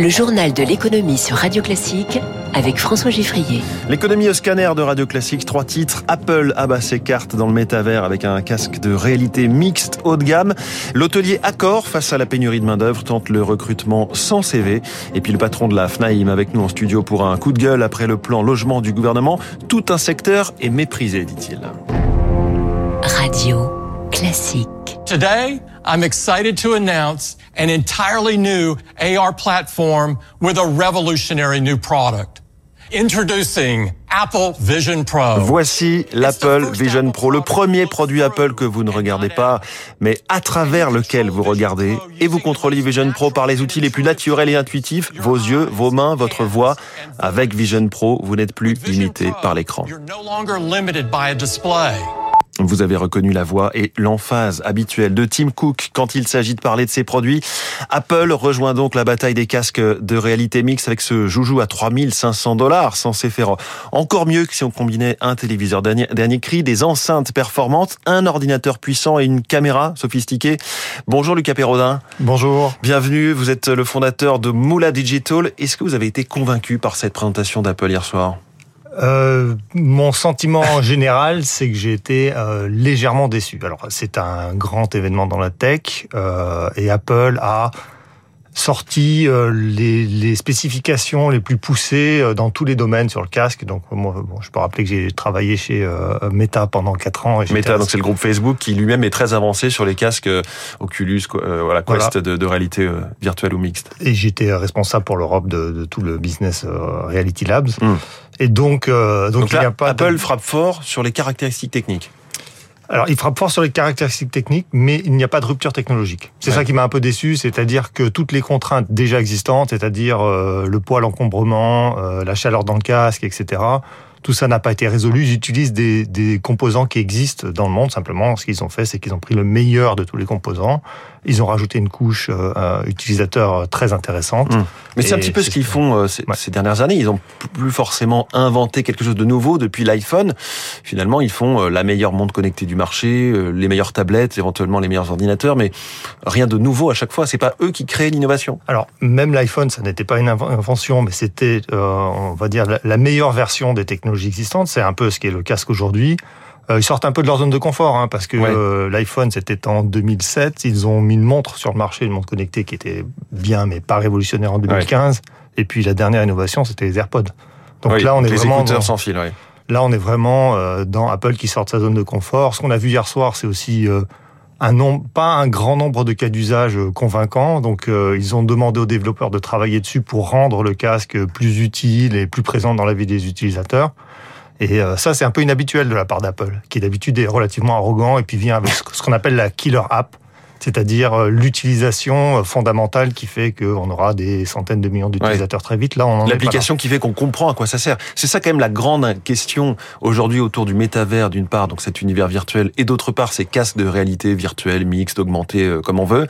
Le journal de l'économie sur Radio Classique avec François Giffrier. L'économie au scanner de Radio Classique, trois titres. Apple abat ses cartes dans le métavers avec un casque de réalité mixte haut de gamme. L'hôtelier Accor, face à la pénurie de main-d'œuvre, tente le recrutement sans CV. Et puis le patron de la FNAIM avec nous en studio pour un coup de gueule après le plan logement du gouvernement. Tout un secteur est méprisé, dit-il. Radio Classique. Today, I'm excited to announce an entirely new AR platform with a revolutionary new product. Introducing Apple Vision Pro. Voici l'Apple Vision Pro, le premier produit Apple que vous ne regardez pas, mais à travers lequel vous regardez. Et vous contrôlez Vision Pro par les outils les plus naturels et intuitifs, vos yeux, vos mains, votre voix. Avec Vision Pro, vous n'êtes plus limité par l'écran. Vous avez reconnu la voix et l'emphase habituelle de Tim Cook quand il s'agit de parler de ses produits. Apple rejoint donc la bataille des casques de réalité mixte avec ce joujou à 3500 dollars, censé faire encore mieux que si on combinait un téléviseur dernier, dernier cri, des enceintes performantes, un ordinateur puissant et une caméra sophistiquée. Bonjour Lucas Perrodin. Bonjour. Bienvenue, vous êtes le fondateur de Moula Digital. Est-ce que vous avez été convaincu par cette présentation d'Apple hier soir? Euh, mon sentiment général, c'est que j'ai été euh, légèrement déçu. Alors, c'est un grand événement dans la tech euh, et Apple a sorti euh, les, les, spécifications les plus poussées euh, dans tous les domaines sur le casque. Donc moi, bon, je peux rappeler que j'ai travaillé chez euh, Meta pendant quatre ans. Et Meta, donc c'est le groupe Facebook qui lui-même est très avancé sur les casques Oculus, voilà, Quest voilà. De, de, réalité virtuelle ou mixte. Et j'étais responsable pour l'Europe de, de, tout le business Reality Labs. Hmm. Et donc, donc, donc là, il y a pas Apple de... frappe fort sur les caractéristiques techniques. Alors, il frappe fort sur les caractéristiques techniques, mais il n'y a pas de rupture technologique. C'est ouais. ça qui m'a un peu déçu, c'est-à-dire que toutes les contraintes déjà existantes, c'est-à-dire euh, le poids, l'encombrement, euh, la chaleur dans le casque, etc., tout ça n'a pas été résolu. Ils utilisent des, des, composants qui existent dans le monde. Simplement, ce qu'ils ont fait, c'est qu'ils ont pris le meilleur de tous les composants. Ils ont rajouté une couche euh, utilisateur très intéressante. Mmh. Mais c'est un petit peu ce qu'ils font euh, ces, ouais. ces, dernières années. Ils n'ont plus forcément inventé quelque chose de nouveau depuis l'iPhone. Finalement, ils font euh, la meilleure montre connectée du marché, euh, les meilleures tablettes, éventuellement les meilleurs ordinateurs, mais rien de nouveau à chaque fois. C'est pas eux qui créent l'innovation. Alors, même l'iPhone, ça n'était pas une invention, mais c'était, euh, on va dire, la, la meilleure version des technologies existantes. C'est un peu ce qui est le casque aujourd'hui. Euh, ils sortent un peu de leur zone de confort, hein, parce que ouais. euh, l'iPhone, c'était en 2007. Ils ont mis une montre sur le marché, une montre connectée qui était bien, mais pas révolutionnaire en 2015. Ouais. Et puis la dernière innovation, c'était les AirPods. Donc oui, là, on est vraiment dans, sans fil. Là, on est vraiment euh, dans Apple qui sort de sa zone de confort. Ce qu'on a vu hier soir, c'est aussi euh, un pas un grand nombre de cas d'usage euh, convaincants. Donc, ils ont demandé aux développeurs de travailler dessus pour rendre le casque plus utile et plus présent dans la vie des utilisateurs. Et euh, ça, c'est un peu inhabituel de la part d'Apple, qui d'habitude est relativement arrogant et puis vient avec ce qu'on appelle la killer app, c'est-à-dire euh, l'utilisation euh, fondamentale qui fait qu'on aura des centaines de millions d'utilisateurs ouais. très vite. Là, on l'application qui fait qu'on comprend à quoi ça sert. C'est ça quand même la grande question aujourd'hui autour du métavers d'une part, donc cet univers virtuel, et d'autre part ces casques de réalité virtuelle, mixte, augmentée, euh, comme on veut.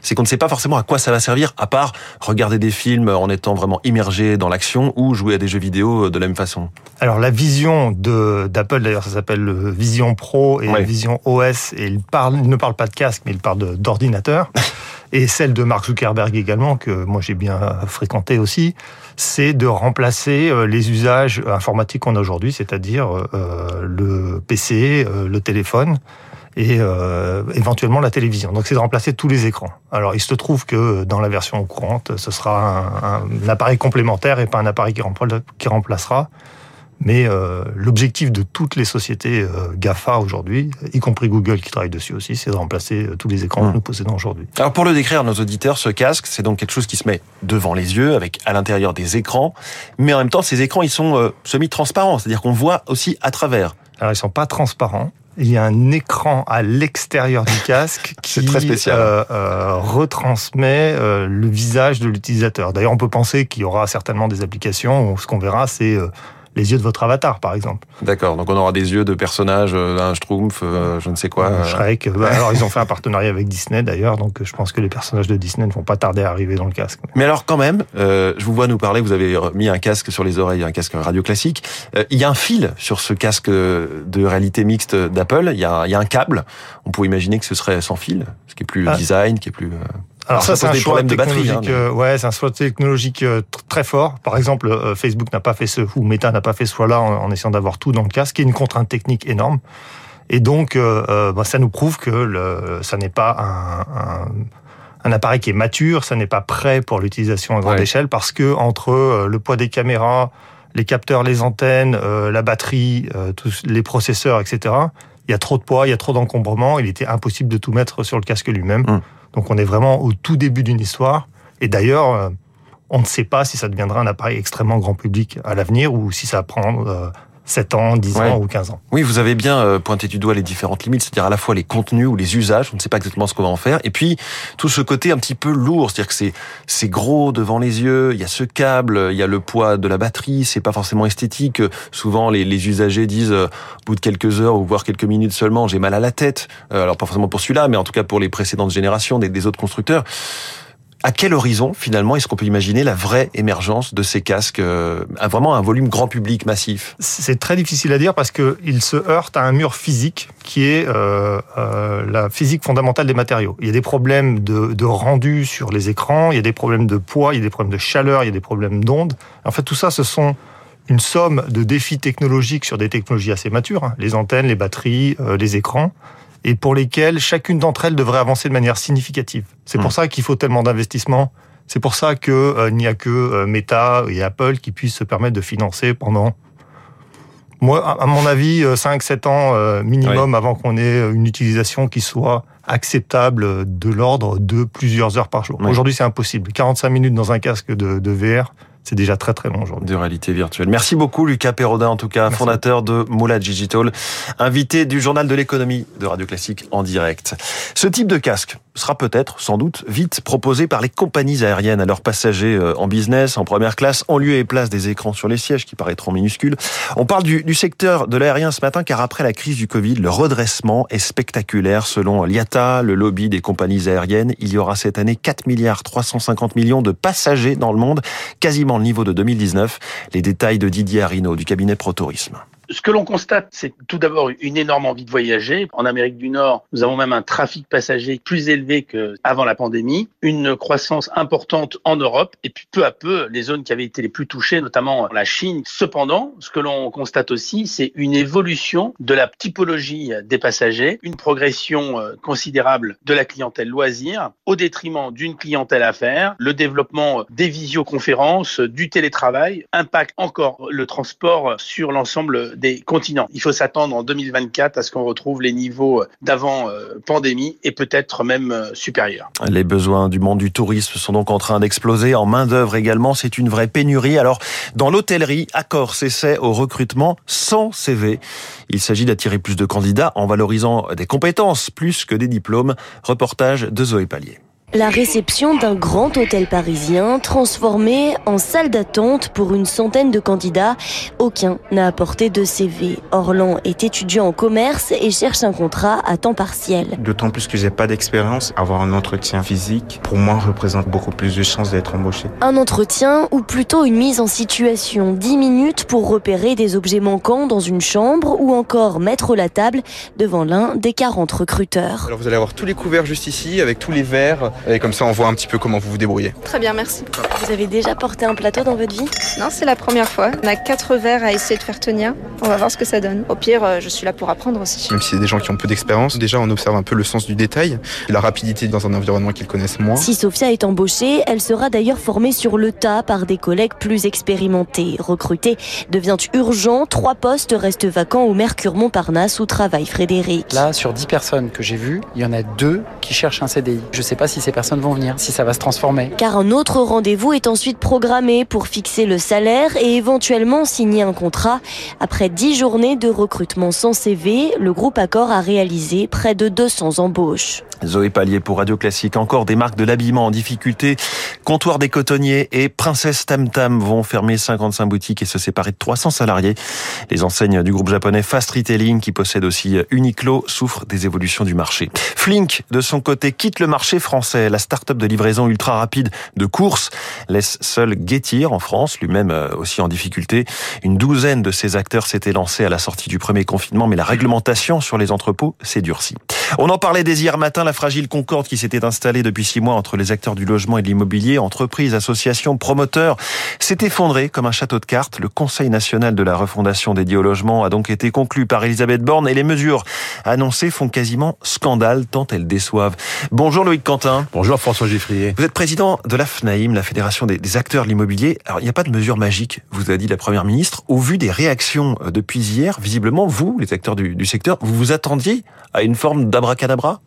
C'est qu'on ne sait pas forcément à quoi ça va servir, à part regarder des films en étant vraiment immergé dans l'action ou jouer à des jeux vidéo de la même façon. Alors la vision de d'Apple, d'ailleurs, ça s'appelle Vision Pro et ouais. Vision OS, et il parle, il ne parle pas de casque, mais il parle de d'ordinateur, et celle de Mark Zuckerberg également, que moi j'ai bien fréquenté aussi, c'est de remplacer euh, les usages informatiques qu'on a aujourd'hui, c'est-à-dire euh, le PC, euh, le téléphone et euh, éventuellement la télévision. Donc c'est de remplacer tous les écrans. Alors il se trouve que dans la version courante, ce sera un, un appareil complémentaire et pas un appareil qui remplacera. Mais euh, l'objectif de toutes les sociétés euh, GAFA aujourd'hui, y compris Google qui travaille dessus aussi, c'est de remplacer euh, tous les écrans mmh. que nous possédons aujourd'hui. Alors pour le décrire à nos auditeurs, ce casque, c'est donc quelque chose qui se met devant les yeux, avec à l'intérieur des écrans, mais en même temps, ces écrans, ils sont euh, semi-transparents, c'est-à-dire qu'on voit aussi à travers. Alors ils sont pas transparents. Il y a un écran à l'extérieur du casque qui très spécial. Euh, euh, retransmet euh, le visage de l'utilisateur. D'ailleurs, on peut penser qu'il y aura certainement des applications où ce qu'on verra, c'est les yeux de votre avatar, par exemple. D'accord, donc on aura des yeux de personnages, euh, un Schtroumpf, euh, je ne sais quoi. Euh, Shrek. Bah, alors ils ont fait un partenariat avec Disney d'ailleurs, donc je pense que les personnages de Disney ne vont pas tarder à arriver dans le casque. Mais alors quand même, je vous vois nous parler, vous avez mis un casque sur les oreilles, un casque radio classique. il y a un fil sur ce casque de réalité mixte d'Apple, il, y a, un câble. On pourrait imaginer que ce serait sans fil, ce qui est plus ah. design, qui est plus... Alors, ça, c'est un choix technologique. De batterie, hein, ouais, c'est un choix technologique très fort. Par exemple, Facebook n'a pas fait ce ou Meta n'a pas fait ce choix-là en, essayant d'avoir tout dans le casque, qui est une contrainte technique énorme. Et donc, euh, euh, bah, ça nous prouve que le, ça n'est pas un, un, appareil qui est mature, ça n'est pas prêt pour l'utilisation à grande échelle, parce que entre euh, le poids des caméras, les capteurs, les antennes, la batterie, tous les processeurs, etc. Il y a trop de poids, il y a trop d'encombrement. Il était impossible de tout mettre sur le casque lui-même. Hum. Donc, on est vraiment au tout début d'une histoire. Et d'ailleurs, on ne sait pas si ça deviendra un appareil extrêmement grand public à l'avenir ou si ça va prendre 7 ans, 10 ans ou 15 ans. Oui, vous avez bien euh, pointé du doigt les différentes limites, c'est-à-dire à la fois les contenus ou les usages, on ne sait pas exactement ce qu'on va en faire, et puis tout ce côté un petit peu lourd, c'est-à-dire que c'est c'est gros devant les yeux, il y a ce câble, il y a le poids de la batterie, c'est pas forcément esthétique. Souvent les, les usagers disent euh, au bout de quelques heures ou voire quelques minutes seulement, j'ai mal à la tête. Euh, alors pas forcément pour celui-là, mais en tout cas pour les précédentes générations des, des autres constructeurs à quel horizon finalement est-ce qu'on peut imaginer la vraie émergence de ces casques, euh, vraiment un volume grand public massif? C'est très difficile à dire parce qu'il se heurte à un mur physique qui est euh, euh, la physique fondamentale des matériaux. Il y a des problèmes de, de, rendu sur les écrans, il y a des problèmes de poids, il y a des problèmes de chaleur, il y a des problèmes d'ondes. En fait, tout ça, ce sont une somme de défis technologiques sur des technologies assez matures, hein. les antennes, les batteries, euh, les écrans et pour lesquelles chacune d'entre elles devrait avancer de manière significative. C'est pour hmm. ça qu'il faut tellement d'investissements. C'est pour ça qu'il euh, n'y a que euh, Meta et Apple qui puissent se permettre de financer pendant, moi, à mon avis, 5-7 euh, ans minimum avant qu'on ait une utilisation qui soit acceptable de l'ordre de plusieurs heures par jour. Aujourd'hui, c'est impossible. 45 minutes dans un casque de, de VR, c'est déjà très très long aujourd'hui. De réalité virtuelle. Merci beaucoup Lucas Perrodin, en tout cas, fondateur de Mola Digital, invité du journal de l'économie de Radio Classique en direct. Ce type de casque sera peut-être, sans doute, vite proposé par les compagnies aériennes à leurs passagers euh, en business, en première classe, en lieu et place des écrans sur les sièges qui paraîtront minuscules. On parle du, du secteur de l'aérien ce matin car après la crise du Covid, le redressement est spectaculaire. Selon l'IATA, le lobby des compagnies aériennes, il y aura cette année 4 milliards 350 millions de passagers dans le monde, quasiment le niveau de 2019. Les détails de Didier Arino du cabinet ProTourisme ce que l'on constate, c'est tout d'abord une énorme envie de voyager. En Amérique du Nord, nous avons même un trafic passager plus élevé qu'avant la pandémie, une croissance importante en Europe, et puis peu à peu, les zones qui avaient été les plus touchées, notamment la Chine. Cependant, ce que l'on constate aussi, c'est une évolution de la typologie des passagers, une progression euh, considérable de la clientèle loisir, au détriment d'une clientèle affaires, le développement des visioconférences, du télétravail, impacte encore le transport sur l'ensemble des continents. Il faut s'attendre en 2024 à ce qu'on retrouve les niveaux d'avant euh, pandémie et peut-être même euh, supérieurs. Les besoins du monde du tourisme sont donc en train d'exploser. En main d'œuvre également, c'est une vraie pénurie. Alors, dans l'hôtellerie, Accor s'essaie au recrutement sans CV. Il s'agit d'attirer plus de candidats en valorisant des compétences plus que des diplômes. Reportage de Zoé Pallier. La réception d'un grand hôtel parisien transformé en salle d'attente pour une centaine de candidats. Aucun n'a apporté de CV. Orlan est étudiant en commerce et cherche un contrat à temps partiel. D'autant plus que j'ai pas d'expérience, avoir un entretien physique, pour moi, représente beaucoup plus de chances d'être embauché. Un entretien ou plutôt une mise en situation. 10 minutes pour repérer des objets manquants dans une chambre ou encore mettre la table devant l'un des 40 recruteurs. Alors vous allez avoir tous les couverts juste ici avec tous les verres et comme ça, on voit un petit peu comment vous vous débrouillez. Très bien, merci. Vous avez déjà porté un plateau dans votre vie? Non, c'est la première fois. On a quatre verres à essayer de faire tenir. On va voir ce que ça donne. Au pire, euh, je suis là pour apprendre aussi. Même si c'est des gens qui ont peu d'expérience, déjà on observe un peu le sens du détail, la rapidité dans un environnement qu'ils connaissent moins. Si Sophia est embauchée, elle sera d'ailleurs formée sur le tas par des collègues plus expérimentés. Recruter devient urgent. Trois postes restent vacants au Mercure Montparnasse où travaille Frédéric. Là, sur dix personnes que j'ai vues, il y en a deux qui cherchent un CDI. Je ne sais pas si c'est ces personnes vont venir, si ça va se transformer. Car un autre rendez-vous est ensuite programmé pour fixer le salaire et éventuellement signer un contrat. Après 10 journées de recrutement sans CV, le groupe Accor a réalisé près de 200 embauches. Zoé Pallier pour Radio Classique. Encore des marques de l'habillement en difficulté. Comptoir des cotonniers et Princesse Tam Tam vont fermer 55 boutiques et se séparer de 300 salariés. Les enseignes du groupe japonais Fast Retailing, qui possède aussi Uniqlo, souffrent des évolutions du marché. Flink, de son côté, quitte le marché français. La start-up de livraison ultra rapide de course laisse seul Getir en France, lui-même euh, aussi en difficulté. Une douzaine de ses acteurs s'étaient lancés à la sortie du premier confinement, mais la réglementation sur les entrepôts s'est durcie. On en parlait dès hier matin, la fragile concorde qui s'était installée depuis six mois entre les acteurs du logement et de l'immobilier, entreprises, associations, promoteurs, s'est effondrée comme un château de cartes. Le Conseil national de la refondation dédié au logement a donc été conclu par Elisabeth Borne et les mesures annoncées font quasiment scandale tant elles déçoivent. Bonjour Loïc Quentin. Bonjour François Giffrier. Vous êtes président de la FNAIM, la Fédération des acteurs de l'immobilier. Alors il n'y a pas de mesure magique, vous a dit la Première ministre. Au vu des réactions euh, depuis hier, visiblement, vous, les acteurs du, du secteur, vous vous attendiez à une forme d'abracadabra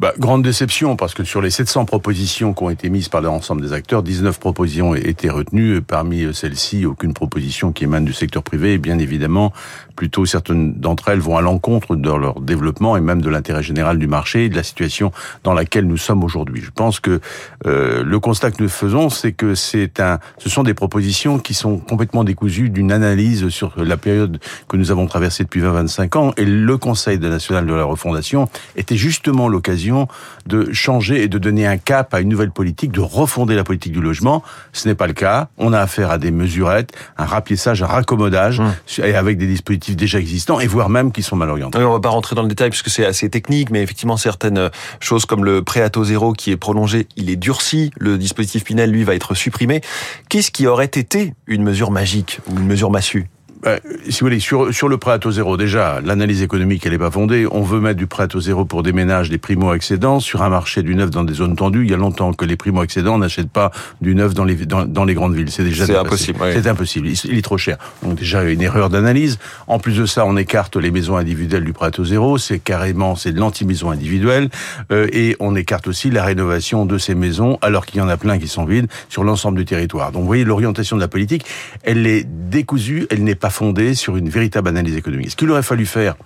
bah, grande déception parce que sur les 700 propositions qui ont été mises par l'ensemble des acteurs, 19 propositions ont été retenues. Parmi celles-ci, aucune proposition qui émane du secteur privé. Bien évidemment, plutôt certaines d'entre elles vont à l'encontre de leur développement et même de l'intérêt général du marché et de la situation dans laquelle nous sommes aujourd'hui. Je pense que euh, le constat que nous faisons, c'est que c'est un, ce sont des propositions qui sont complètement décousues d'une analyse sur la période que nous avons traversée depuis 20-25 ans. Et le Conseil national de la refondation était justement l'occasion de changer et de donner un cap à une nouvelle politique, de refonder la politique du logement. Ce n'est pas le cas. On a affaire à des mesurettes, un rapiessage, un raccommodage, hum. et avec des dispositifs déjà existants, et voire même qui sont mal orientés. Oui, on va pas rentrer dans le détail puisque c'est assez technique, mais effectivement certaines choses comme le prêt à taux zéro qui est prolongé, il est durci. Le dispositif Pinel, lui, va être supprimé. Qu'est-ce qui aurait été une mesure magique ou une mesure massue? Bah, si vous voulez, sur, sur le prêt à taux zéro, déjà, l'analyse économique, elle n'est pas fondée. On veut mettre du prêt à taux zéro pour des ménages, des primo-accédants, sur un marché du neuf dans des zones tendues. Il y a longtemps que les primo-accédants n'achètent pas du neuf dans les, dans, dans les grandes villes. C'est déjà C'est impossible. C'est impossible. Il, est trop cher. Donc déjà, une erreur d'analyse. En plus de ça, on écarte les maisons individuelles du prêt à taux zéro. C'est carrément, c'est de l'anti-maison individuelle. Euh, et on écarte aussi la rénovation de ces maisons, alors qu'il y en a plein qui sont vides, sur l'ensemble du territoire. Donc vous voyez, l'orientation de la politique, elle est décousue, elle n'est pas fondée sur une véritable analyse économique. Ce qu'il aurait fallu faire,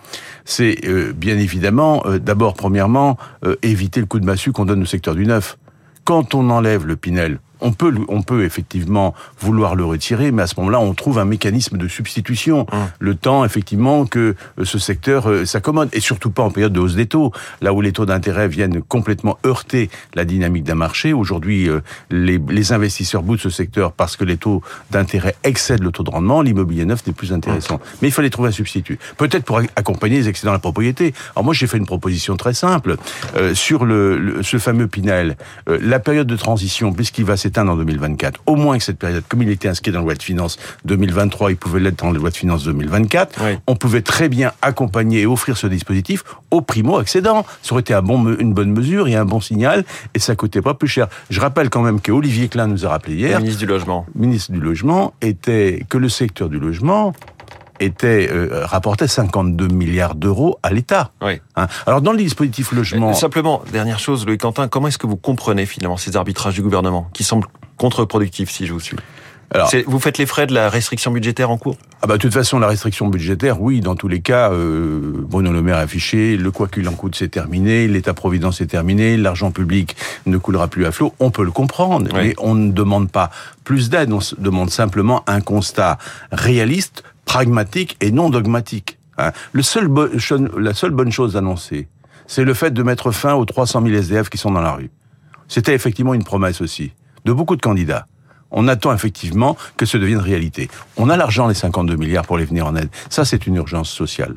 c'est euh, bien évidemment, euh, d'abord, premièrement, euh, éviter le coup de massue qu'on donne au secteur du neuf. Quand on enlève le Pinel, on peut, on peut effectivement vouloir le retirer, mais à ce moment-là, on trouve un mécanisme de substitution. Hum. Le temps, effectivement, que euh, ce secteur euh, s'accommode, et surtout pas en période de hausse des taux, là où les taux d'intérêt viennent complètement heurter la dynamique d'un marché. Aujourd'hui, euh, les, les, investisseurs boutent ce secteur parce que les taux d'intérêt excèdent le taux de rendement. L'immobilier neuf n'est plus intéressant. Hum. Mais il fallait trouver un substitut. Peut-être pour accompagner les excédents de la propriété. Alors moi, j'ai fait une proposition très simple sur le, ce fameux Pinel. la période de transition, puisqu'il va en 2024. Au moins que cette période, comme il était inscrit dans la loi de finances 2023, il pouvait l'être dans la loi de finances 2024. On pouvait très bien accompagner et offrir ce dispositif aux primo-accédants. Ça aurait été un bon, une bonne mesure et un bon signal, et ça coûtait pas plus cher. Je rappelle quand même qu'Olivier Klein nous a rappelé hier, ministre du logement, ministre du logement, était que le secteur du logement était euh, rapportait 52 milliards d'euros à l'État. Oui. Hein. Alors dans le dispositif logement... simplement, dernière chose, Louis Quentin, comment est-ce que vous comprenez finalement ces arbitrages du gouvernement qui semblent contre-productifs si je vous suis? Alors, vous faites les frais de la restriction budgétaire en cours? Ah bah de toute façon la restriction budgétaire, oui, dans tous les cas, euh, Bruno Le Maire a affiché, le quoi qu'il en coûte c'est terminé, l'État-providence est terminé, l'argent public ne coulera plus à flot. On peut le comprendre, mais on ne demande pas plus d'aide, on demande simplement un constat réaliste pragmatique et non dogmatique. Hein. Le seul la seule bonne chose annoncée, c'est le fait de mettre fin aux 300 000 SDF qui sont dans la rue. C'était effectivement une promesse aussi, de beaucoup de candidats. On attend effectivement que ce devienne réalité. On a l'argent, les 52 milliards, pour les venir en aide. Ça, c'est une urgence sociale.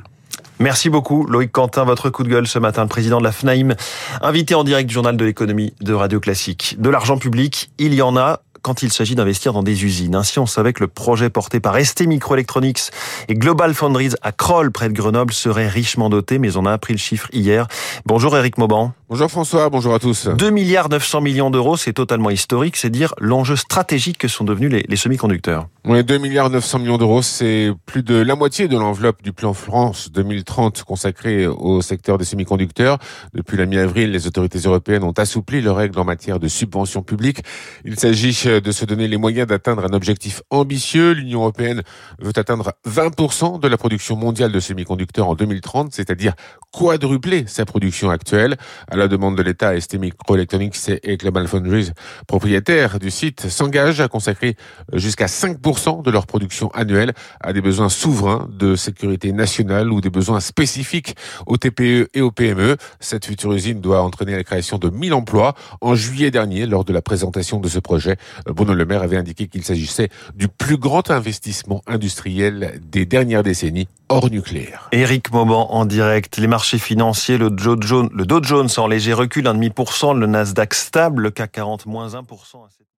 Merci beaucoup, Loïc Quentin. Votre coup de gueule ce matin, le président de la FNAIM, invité en direct du journal de l'économie de Radio Classique. De l'argent public, il y en a quand il s'agit d'investir dans des usines. Ainsi, on savait que le projet porté par ST Microelectronics et Global Foundries à Kroll, près de Grenoble, serait richement doté, mais on a appris le chiffre hier. Bonjour Eric Mauban. Bonjour François, bonjour à tous. 2 milliards 900 millions d'euros, c'est totalement historique, c'est dire l'enjeu stratégique que sont devenus les, les semi-conducteurs. Oui, 2 milliards 900 millions d'euros, c'est plus de la moitié de l'enveloppe du plan France 2030 consacré au secteur des semi-conducteurs. Depuis la mi-avril, les autorités européennes ont assoupli leurs règles en matière de subventions publiques. Il s'agit de se donner les moyens d'atteindre un objectif ambitieux. L'Union européenne veut atteindre 20% de la production mondiale de semi-conducteurs en 2030, c'est-à-dire quadrupler sa production actuelle. À la demande de l'État, ST Microelectronics et Global Foundries, propriétaires du site, s'engagent à consacrer jusqu'à 5% de leur production annuelle à des besoins souverains de sécurité nationale ou des besoins spécifiques aux TPE et aux PME. Cette future usine doit entraîner la création de 1000 emplois. En juillet dernier, lors de la présentation de ce projet, Bruno Le Maire avait indiqué qu'il s'agissait du plus grand investissement industriel des dernières décennies hors nucléaire. Éric Mauban en direct. Les marchés financiers, le Dow Jones, en léger recul, 1,5%, le Nasdaq stable, le CAC 40 moins 1%.